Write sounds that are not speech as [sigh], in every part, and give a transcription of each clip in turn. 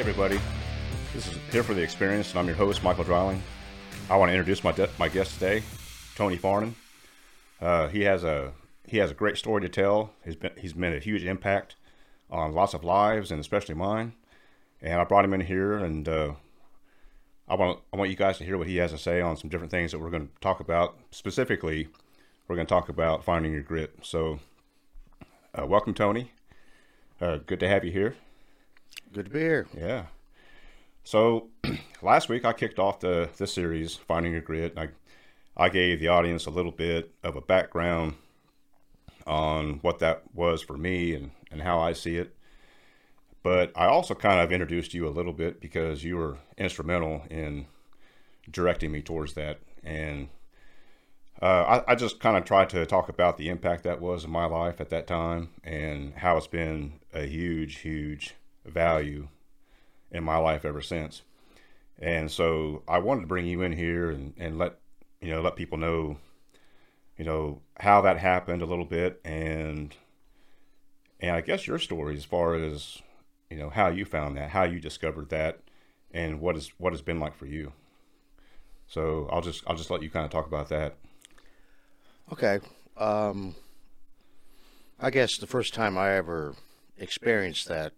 Everybody. This is Here for the Experience, and I'm your host, Michael Dryling. I want to introduce my, de- my guest today, Tony Farnan. Uh, he has a he has a great story to tell. He's been he's made a huge impact on lots of lives, and especially mine. And I brought him in here, and uh, I want I want you guys to hear what he has to say on some different things that we're going to talk about. Specifically, we're going to talk about finding your grit. So, uh, welcome, Tony. Uh, good to have you here. Good to be here. Yeah. So [clears throat] last week I kicked off the this series, Finding Your Grit. I I gave the audience a little bit of a background on what that was for me and, and how I see it. But I also kind of introduced you a little bit because you were instrumental in directing me towards that. And uh, I, I just kind of tried to talk about the impact that was in my life at that time and how it's been a huge, huge value in my life ever since. And so I wanted to bring you in here and, and let you know let people know you know how that happened a little bit and and I guess your story as far as you know how you found that, how you discovered that, and what is what has been like for you. So I'll just I'll just let you kind of talk about that. Okay. Um, I guess the first time I ever experienced that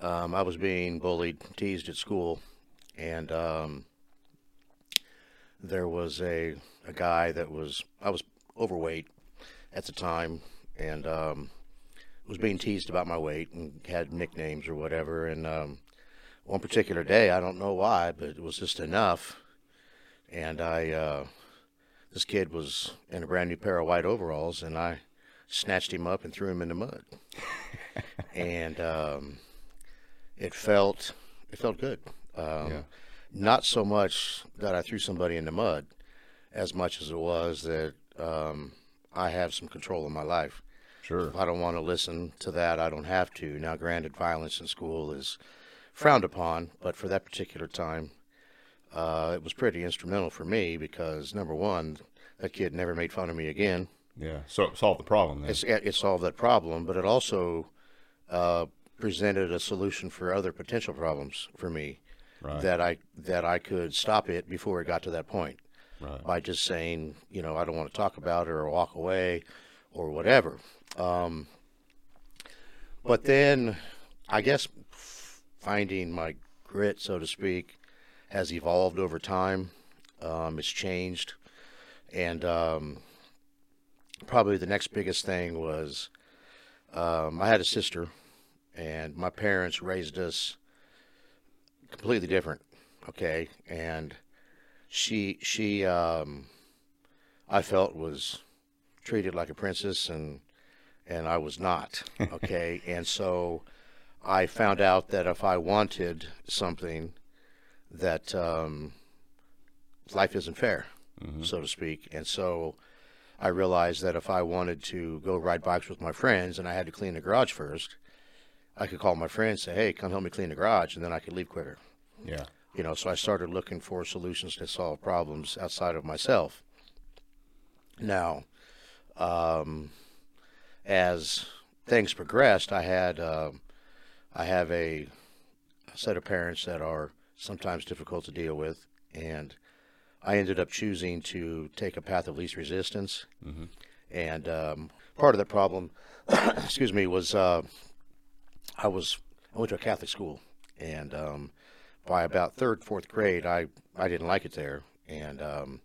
um, I was being bullied, teased at school, and um, there was a a guy that was I was overweight at the time, and um, was being teased about my weight and had nicknames or whatever. And um, one particular day, I don't know why, but it was just enough, and I uh, this kid was in a brand new pair of white overalls, and I snatched him up and threw him in the mud, [laughs] and um, it felt it felt good. Um, Yeah. Not so much that I threw somebody in the mud, as much as it was that um, I have some control in my life. Sure. If I don't want to listen to that, I don't have to. Now, granted, violence in school is frowned upon, but for that particular time, uh, it was pretty instrumental for me because number one, that kid never made fun of me again. Yeah. So it solved the problem then. It's, it solved that problem, but it also uh, presented a solution for other potential problems for me Right. that I that I could stop it before it got to that point right. by just saying, you know, I don't want to talk about it or walk away or whatever. Um, but then I guess finding my grit, so to speak, has evolved over time. Um, it's changed. And um, probably the next biggest thing was um, I had a sister, and my parents raised us completely different. Okay. And she she um I felt was treated like a princess and and I was not [laughs] okay and so I found out that if I wanted something that um life isn't fair so to speak and so I realized that if I wanted to go ride bikes with my friends and I had to clean the garage first I could call my friend and say hey come help me clean the garage and then I could leave quicker. Yeah. you know so i started looking for solutions to solve problems outside of myself. Now um, as things progressed i had um i have a, set of parents that are sometimes difficult to deal with and i ended up choosing to take a path of least resistance. And um, part of the problem [coughs] excuse me was uh, i was i went to a catholic school and um, by about third, fourth grade, I, I didn't like it there, and um,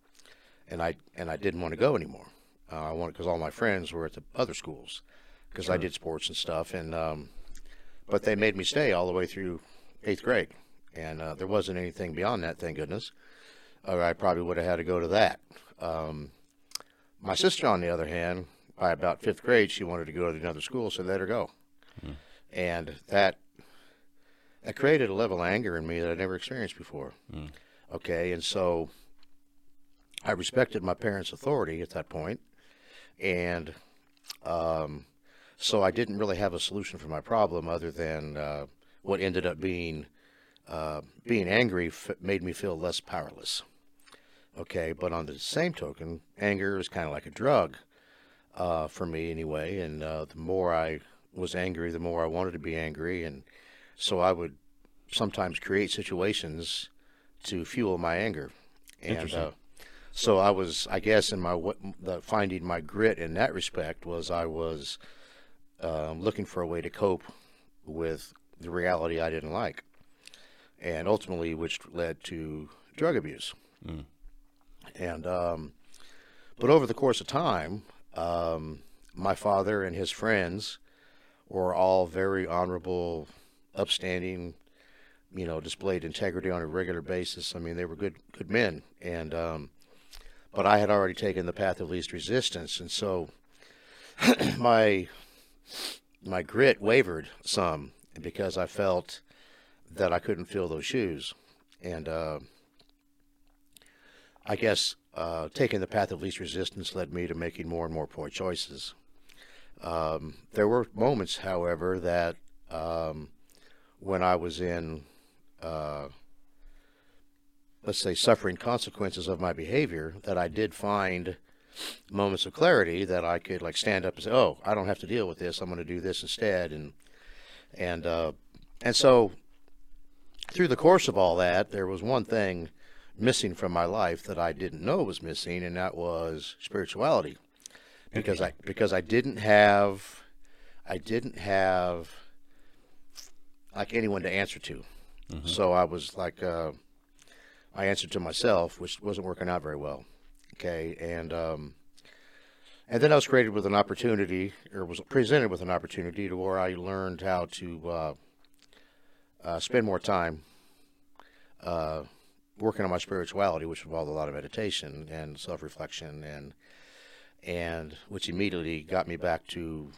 and I and I didn't want to go anymore. Uh, I wanted because all my friends were at the other schools, because I did sports and stuff, and um, but they made me stay all the way through eighth grade, and uh, there wasn't anything beyond that, thank goodness, or I probably would have had to go to that. Um, my sister, on the other hand, by about fifth grade, she wanted to go to another school, so let her go, and that that created a level of anger in me that I'd never experienced before. Okay, and so I respected my parents' authority at that point, and um, so I didn't really have a solution for my problem other than uh, what ended up being uh, being angry f- made me feel less powerless. Okay, but on the same token, anger is kind of like a drug uh, for me anyway, and uh, the more I was angry, the more I wanted to be angry, and so I would sometimes create situations to fuel my anger. And Interesting. uh, so I was, I guess, in my the finding my grit in that respect was I was um, looking for a way to cope with the reality I didn't like, and ultimately, which led to drug abuse. And um, but over the course of time, um, my father and his friends were all very honorable, upstanding, you know, displayed integrity on a regular basis. I mean, they were good good men, and um, but I had already taken the path of least resistance, and so [clears throat] my my grit wavered some because I felt that I couldn't fill those shoes, and uh, I guess uh, taking the path of least resistance led me to making more and more poor choices. Um, there were moments, however, that um, when I was in, uh, let's say, suffering consequences of my behavior, that I did find moments of clarity that I could like stand up and say, "Oh, I don't have to deal with this. I'm going to do this instead." And and uh, and so through the course of all that, there was one thing missing from my life that I didn't know was missing, and that was spirituality. Because I [laughs] because I didn't have I didn't have like anyone to answer to. So I was like uh, I answered to myself, which wasn't working out very well. Okay, and um, and then I was created with an opportunity, or was presented with an opportunity to where I learned how to uh, uh, spend more time uh, working on my spirituality, which involved a lot of meditation and self-reflection, and and which immediately got me back to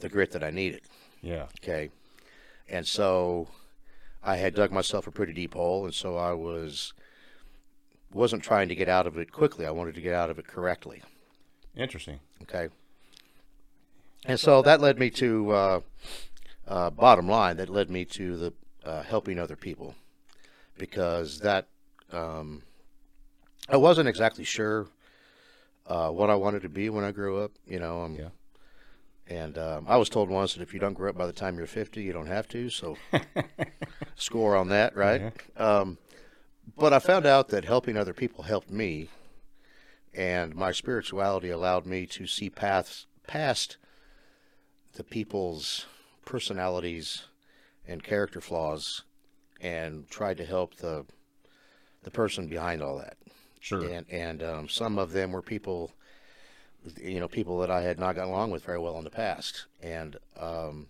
the grit that I needed. Yeah. Okay, and so I had dug myself a pretty deep hole, and so I was wasn't trying to get out of it quickly. I wanted to get out of it correctly. Interesting. Okay. And so that led me to, uh, uh, bottom line, that led me to the uh, helping other people because that um, I wasn't exactly sure uh, what I wanted to be when I grew up. You know, um, Yeah. and um, I was told once that if you don't grow up by the time you're 50, you don't have to. So [laughs] score on that, right? Um, but I found out that helping other people helped me, and my spirituality allowed me to see paths past the people's personalities and character flaws, and tried to help the the person behind all that. Sure. And and um, some of them were people, you know, people that I had not gotten along with very well in the past. And um,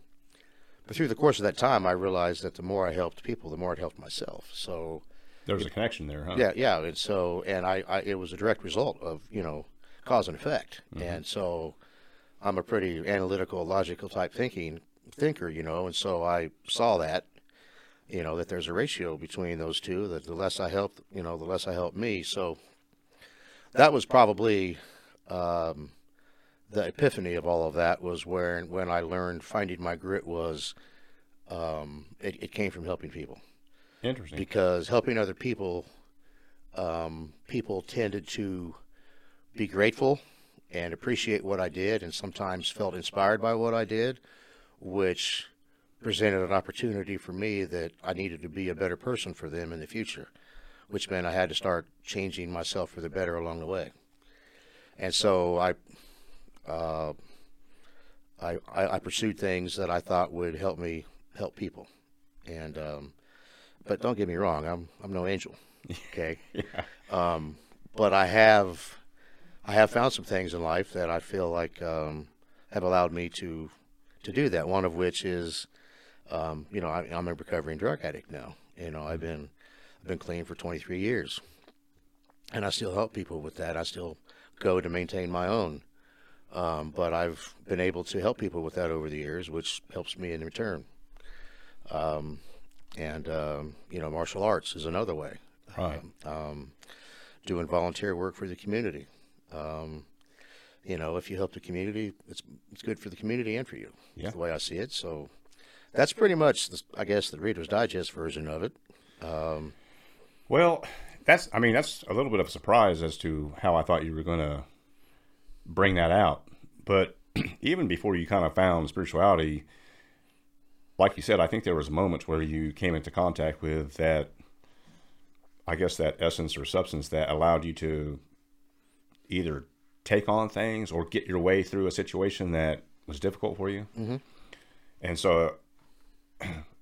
but through the course of that time, I realized that the more I helped people, the more it helped myself. So There was a connection there, huh? yeah, yeah. And so, and I, I, it was a direct result of you know cause and effect. And so, I'm a pretty analytical, logical type thinking thinker, you know, and so I saw that, you know, that there's a ratio between those two. That the less I help, you know, the less I help me. So, that was probably um, the epiphany of all of that was where when I learned finding my grit was um, it, it came from helping people Interesting. because helping other people, um, people tended to be grateful and appreciate what I did, and sometimes felt inspired by what I did, which presented an opportunity for me that I needed to be a better person for them in the future, which meant I had to start changing myself for the better along the way. And so I, uh, I, I, pursued things that I thought would help me help people, and um, but don't get me wrong, I'm I'm no angel, okay. [laughs] Um, but I have I have found some things in life that I feel like um, have allowed me to to do that. One of which is, um, you know, I, I'm a recovering drug addict now. You know, I've been I've been clean for 23 years, and I still help people with that. I still go to maintain my own. Um, but I've been able to help people with that over the years, which helps me in return. Um, and um, you know, martial arts is another way. Right. Um, doing volunteer work for the community. Um, you know, if you help the community, it's it's good for the community and for you. Yeah. the way I see it. So that's pretty much, the, I guess, the Reader's Digest version of it. Um, Well, that's I mean that's a little bit of a surprise as to how I thought you were going to bring that out. But [clears throat] even before you kind of found spirituality, like you said, I think there was moments where you came into contact with that. I guess that essence or substance that allowed you to either take on things or get your way through a situation that was difficult for you. Mm-hmm. And so,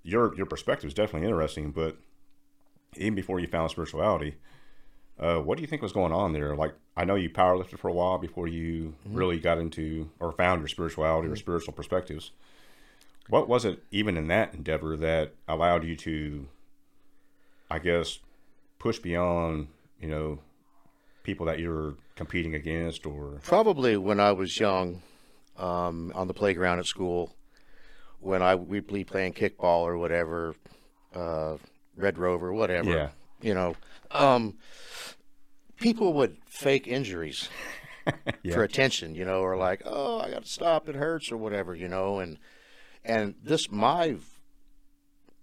your your perspective is definitely interesting. But even before you found spirituality, uh, what do you think was going on there? Like, I know you powerlifted for a while before you Mm-hmm. really got into or found your spirituality or spiritual perspectives. What was it, even in that endeavor, that allowed you to, I guess, push beyond, you know, people that you're competing against or Probably when I was young, um, on the playground at school, when I we'd be playing kickball or whatever, uh, Red Rover, whatever. Yeah. You know, um, people would fake injuries [laughs] Yeah. for attention, you know, or like, oh, I got to stop, it hurts, or whatever, you know, and and this my,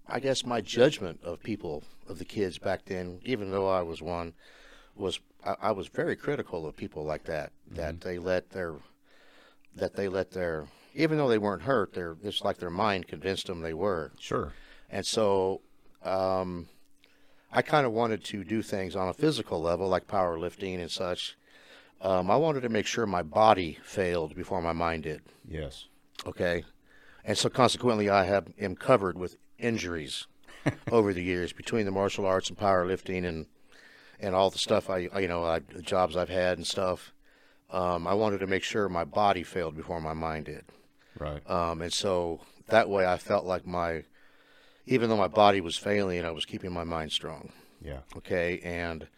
I guess my judgment of people of the kids back then, even though I was one, was I, I was very critical of people like that that they let their that they let their even though they weren't hurt, they're it's like their mind convinced them they were. sure, And so um, I kind of wanted to do things on a physical level, like powerlifting and such. Um, I wanted to make sure my body failed before my mind did. yes, Okay. And so consequently, I have am covered with injuries [laughs] over the years between the martial arts and powerlifting and and all the stuff I, you know, I, the jobs I've had and stuff. Um, I wanted to make sure my body failed before my mind did. Right, Um, and so that way I felt like my, even though my body was failing, I was keeping my mind strong. yeah, Okay. And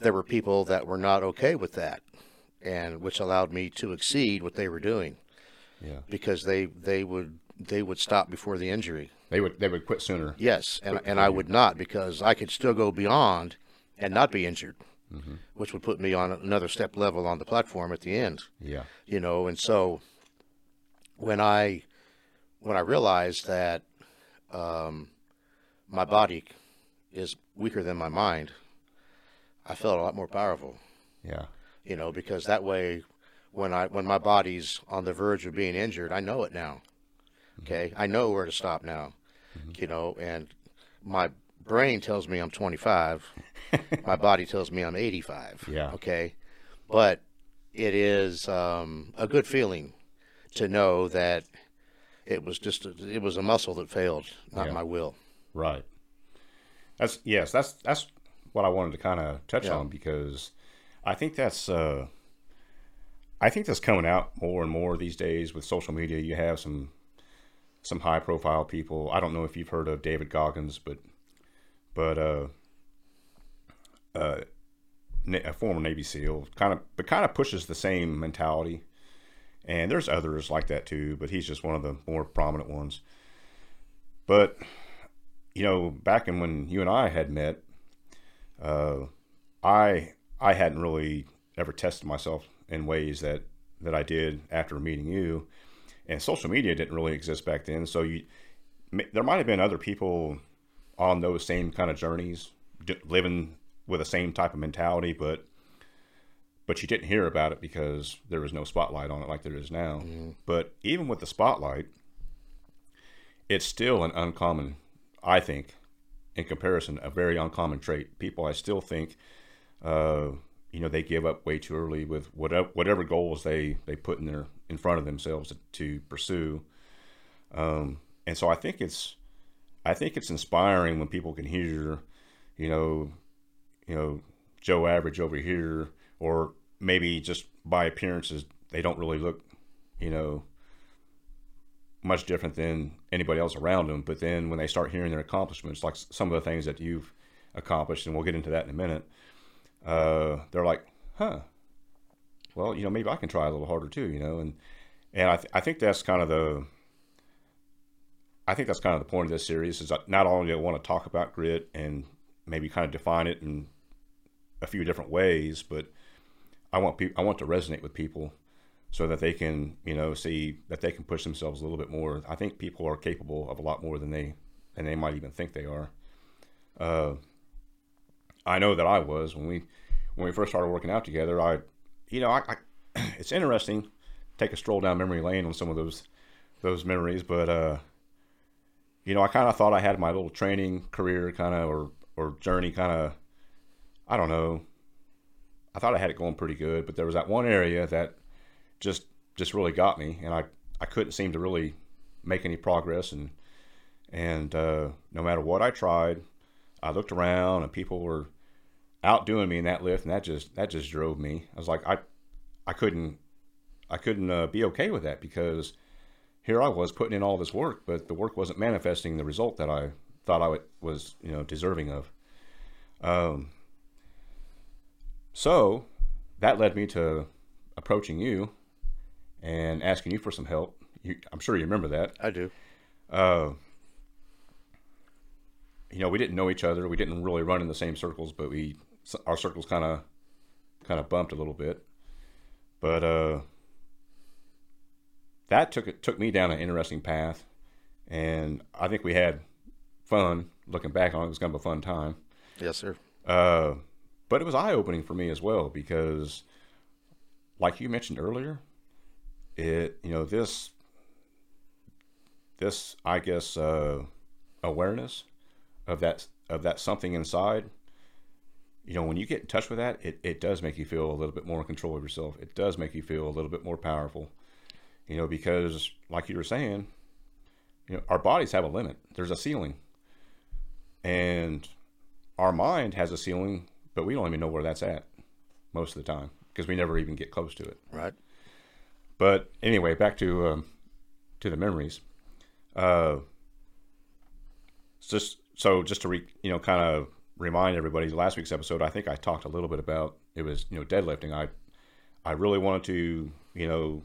there were people that were not okay with that, and which allowed me to exceed what they were doing yeah. because they, they would, they would stop before the injury. They would they would quit sooner. Yes. And, and I would not because I could still go beyond and not be injured, which would put me on another step level on the platform at the end. Yeah, you know and so when i when i realized that um, my body is weaker than my mind i felt a lot more powerful. Yeah, you know because that way when i when my body's on the verge of being injured i know it now. Okay? I know where to stop now you know and my brain tells me i'm 25 [laughs] my body tells me i'm 85 Yeah. okay? But it is um, a good feeling to know that it was just a, it was a muscle that failed not Yeah. my will right. That's yes, that's that's what I wanted to kind of touch Yeah. on because I think that's uh, I think that's coming out more and more these days with social media. You have some some high profile people. I don't know if you've heard of David Goggins, but but uh, uh, a former Navy SEAL, kind of but kind of pushes the same mentality. And there's others like that too, but he's just one of the more prominent ones. But you know, back in when you and I had met, uh, I I hadn't really ever tested myself in ways that that I did after meeting you, and social media didn't really exist back then. So you, there might have been other people on those same kind of journeys, living with the same type of mentality, but but you didn't hear about it because there was no spotlight on it like there is now. But even with the spotlight, it's still an uncommon, I think, in comparison, a very uncommon trait. People, I still think, uh, you know, they give up way too early with whatever whatever goals they they put in their in front of themselves to, to pursue. Um, and so I think it's, I think it's inspiring when people can hear, you know, you know, Joe Average over here, or maybe just by appearances they don't really look, you know, much different than anybody else around them. But then when they start hearing their accomplishments, like some of the things that you've accomplished, and we'll get into that in a minute, uh, they're like, huh, well, you know, maybe I can try a little harder too, you know, and and I, th- I think that's kind of the I think that's kind of the point of this series is not only do I want to talk about grit and maybe kind of define it in a few different ways, but I want I want to resonate with people so that they can you know see that they can push themselves a little bit more. I think people are capable of a lot more than they than they might even think they are. Uh, I know that I was when we when we first started working out together. I you know I, I [clears throat] it's interesting take a stroll down memory lane on some of those those memories, but uh, you know, I kind of thought I had my little training career kind of or or journey kind of, I don't know. I thought I had it going pretty good, but there was that one area that just just really got me, and I I couldn't seem to really make any progress, and and uh, no matter what I tried, I looked around and people were outdoing me in that lift, and that just that just drove me. I was like, I I couldn't I couldn't uh, be okay with that because here I was putting in all this work, but the work wasn't manifesting the result that I thought I was you know deserving of. Um, so that led me to approaching you and asking you for some help. You, I'm sure you remember that. I do. Uh, you know, we didn't know each other. We didn't really run in the same circles, but we our circles kind of kind of bumped a little bit. But uh, that took it took me down an interesting path, and I think we had fun. Looking back on it, it was kind of a fun time. Yes, sir. Uh, but it was eye opening for me as well because, like you mentioned earlier, it you know this this I guess uh, awareness of that of that something inside. You know, when you get in touch with that, it, it does make you feel a little bit more in control of yourself. It does make you feel a little bit more powerful. You know, because like you were saying, you know, our bodies have a limit. There's a ceiling. And our mind has a ceiling, but we don't even know where that's at most of the time because we never even get close to it. Right. But anyway, back to um, to the memories. Uh, just so just to re, you know kind of remind everybody, last week's episode, I think I talked a little bit about it was you know deadlifting. I I really wanted to you know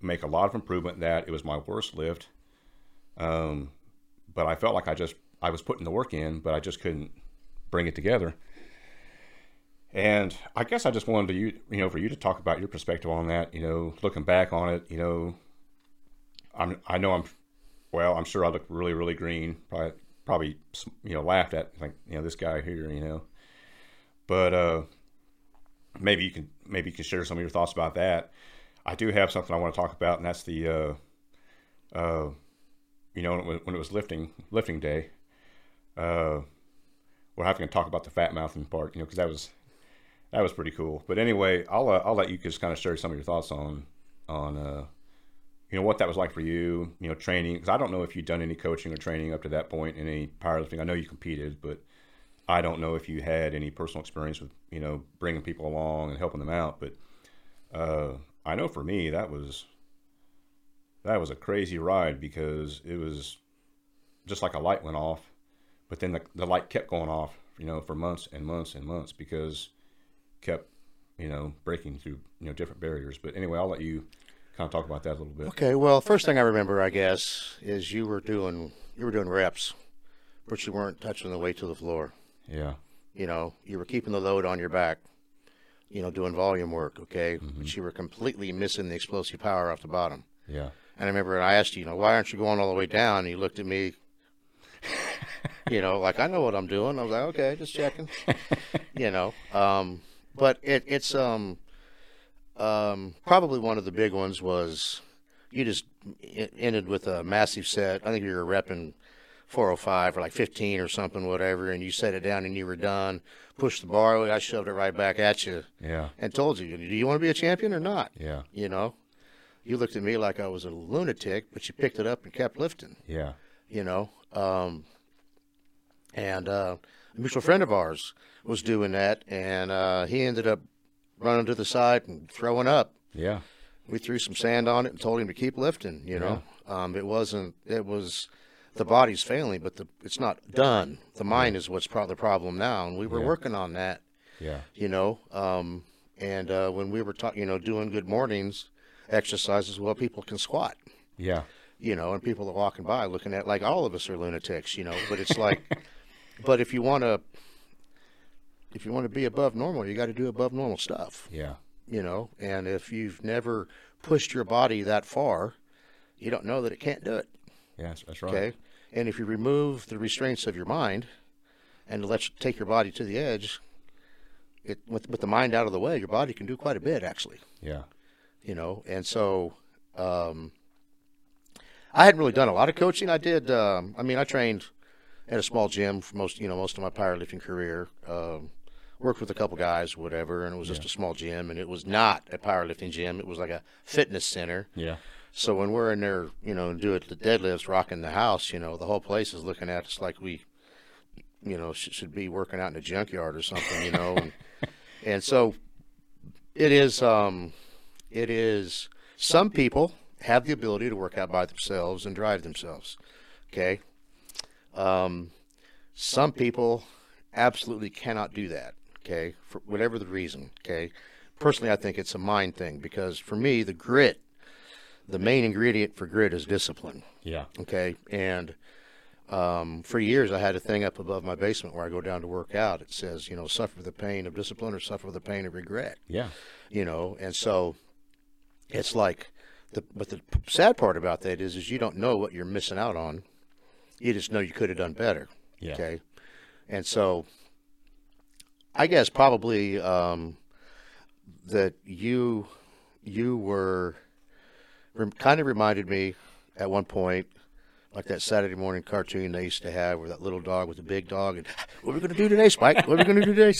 make a lot of improvement. In that it was my worst lift, um, but I felt like I just I was putting the work in, but I just couldn't bring it together. And I guess I just wanted to you you know for you to talk about your perspective on that. You know, looking back on it, you know, I'm I know I'm well. I'm sure I look really really green. Probably probably you know laughed at like you know this guy here. You know, but uh, maybe you can maybe you can share some of your thoughts about that. I do have something I want to talk about, and that's the uh, uh, you know when, when it was lifting lifting day. Uh, we're having to talk about the fat mouthing part, you know, because that was that was pretty cool. But anyway, I'll uh, I'll let you just kind of share some of your thoughts on on uh, you know what that was like for you. You know, training because I don't know if you'd done any coaching or training up to that point in any powerlifting. I know you competed, but I don't know if you had any personal experience with you know bringing people along and helping them out. But uh, I know for me that was that was a crazy ride because it was just like a light went off, but then the, the light kept going off, you know, for months and months and months because kept, you know, breaking through, you know, different barriers. But anyway, I'll let you kind of talk about that a little bit. Okay. Well, first thing I remember, I guess, is you were doing you were doing reps, but you weren't touching the weight to the floor. Yeah. You know, you were keeping the load on your back. You know, doing volume work. Okay, but you were completely missing the explosive power off the bottom. Yeah. And I remember I asked you, you know, why aren't you going all the way down? And you looked at me, [laughs] you know, like I know what I'm doing. I was like, okay, just checking. [laughs] you know, um, but it, it's um, um, probably one of the big ones was you just ended with a massive set. I think you were repping 405 or like 15 or something, whatever, and you set it down and you were done. Pushed the bar, away. I shoved it right back at you Yeah. and told you, do you want to be a champion or not? Yeah. You know, you looked at me like I was a lunatic, but you picked it up and kept lifting. Yeah. You know, um, and uh, a mutual friend of ours was doing that, and uh, he ended up running to the side and throwing up. Yeah. We threw some sand on it and told him to keep lifting. You know, um, it wasn't. It was the body's failing, but the it's not done. The mind is what's probably the problem now, and we were Yeah. working on that Yeah. you know. Um, and uh, when we were talking, you know, doing good mornings exercises, well, people can squat, Yeah. you know, and people are walking by looking at like all of us are lunatics, you know. But it's like, [laughs] but if you want to, if you want to be above normal, you got to do above normal stuff, Yeah. you know. And if you've never pushed your body that far, you don't know that it can't do it. Yeah. That's, that's right. Okay. And if you remove the restraints of your mind and let you take your body to the edge, it with with the mind out of the way, your body can do quite a bit actually. Yeah. You know, and so um, I hadn't really done a lot of coaching. I did. Um, I mean, I trained at a small gym for most, you know, most of my powerlifting career. Um, worked with a couple guys, whatever, and it was just a small gym, and it was not a powerlifting gym. It was like a fitness center. Yeah. So when we're in there, you know, and do it the deadlifts, rocking the house, you know, the whole place is looking at us like we, you know, should, should be working out in a junkyard or something, you know, and, [laughs] and so it is. Um, it is. Some people have the ability to work out by themselves and drive themselves. Okay. Um, some people absolutely cannot do that. Okay, for whatever the reason. Okay. Personally, I think it's a mind thing because for me, the grit, the main ingredient for grit is discipline. Yeah. Okay. And um, for years, I had a thing up above my basement where I go down to work out. It says, you know, suffer the pain of discipline or suffer the pain of regret. Yeah. You know, and so it's like, the, but the sad part about that is, is you don't know what you're missing out on. You just know you could have done better. Yeah. Okay. And so I guess probably um, that you you were rem- kind of reminded me at one point like that Saturday morning cartoon they used to have where that little dog with the big dog and what are we going to do today Spike? What are we going to do today?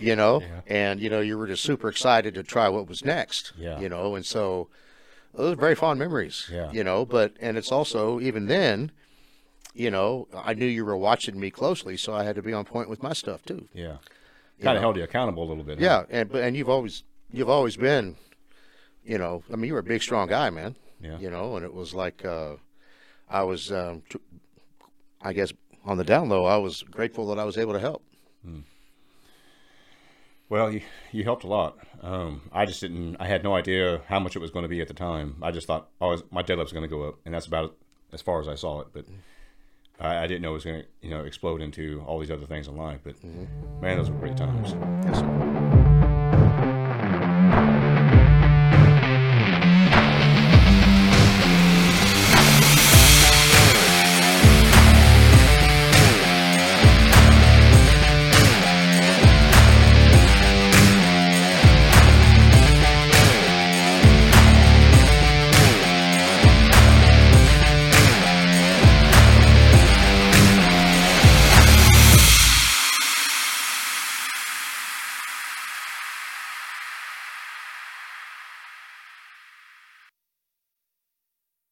[laughs] You know? And you know you were just super excited to try what was next Yeah. you know? And so those are very fond memories Yeah. you know? But and it's also even then you know I knew you were watching me closely so I had to be on point with my stuff too. Yeah. Kind of held you accountable a little bit. huh? yeah, and but and you've always you've always been, you know, I mean, you were a big, strong guy, man. Yeah. You know, and it was like uh, I was, um, tr- I guess, on the down low, I was grateful that I was able to help. Well, you, you helped a lot. Um, I just didn't. I had no idea how much it was going to be at the time. I just thought, oh, my deadlift's going to go up, and that's about as far as I saw it. But I, I didn't know it was going to, you know, explode into all these other things in life. But man, those were great times. Yes.